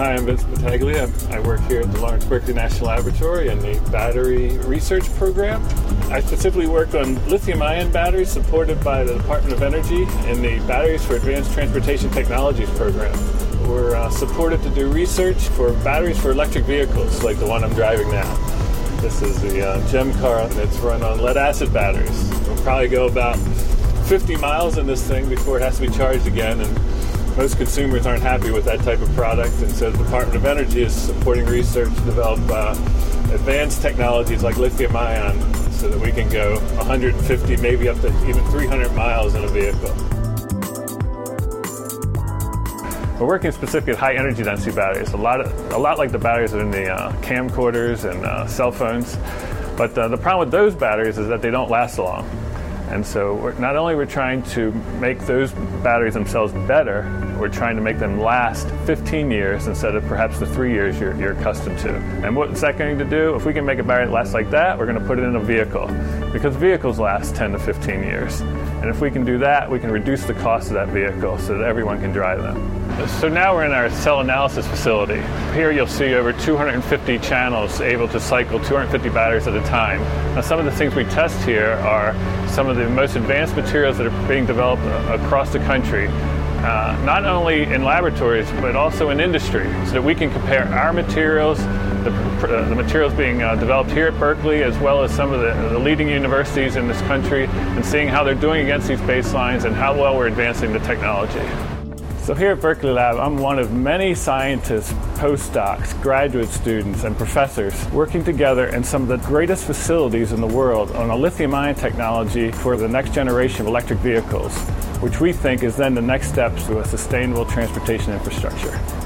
Hi, I'm Vince Battaglia. I work here at the Lawrence Berkeley National Laboratory in the Battery Research Program. I specifically work on lithium ion batteries supported by the Department of Energy in the Batteries for Advanced Transportation Technologies program. We're uh, supported to do research for batteries for electric vehicles, like the one I'm driving now. This is the uh, GEM car that's run on lead acid batteries. We'll probably go about 50 miles in this thing before it has to be charged again, and most consumers aren't happy with that type of product, and so the Department of Energy is supporting research to develop uh, advanced technologies like lithium ion so that we can go 150, maybe up to even 300 miles in a vehicle. We're working specifically with high energy density batteries, a lot, of, a lot like the batteries that are in the uh, camcorders and uh, cell phones. But uh, the problem with those batteries is that they don't last long. And so not only we're trying to make those batteries themselves better, we're trying to make them last 15 years instead of perhaps the three years you're, you're accustomed to. And what's that going to do? If we can make a battery last like that, we're going to put it in a vehicle because vehicles last 10 to 15 years. And if we can do that, we can reduce the cost of that vehicle so that everyone can drive them. So now we're in our cell analysis facility. Here you'll see over 250 channels able to cycle 250 batteries at a time. Now some of the things we test here are some of the most advanced materials that are being developed across the country. Uh, not only in laboratories but also in industry, so that we can compare our materials, the, uh, the materials being uh, developed here at Berkeley, as well as some of the, the, leading universities in this country, and seeing how they're doing against these baselines and how well we're advancing the technology. So here at Berkeley Lab, I'm one of many scientists, postdocs, graduate students, and professors working together in some of the greatest facilities in the world on a lithium ion technology for the next generation of electric vehicles, which we think is then the next steps to a sustainable transportation infrastructure.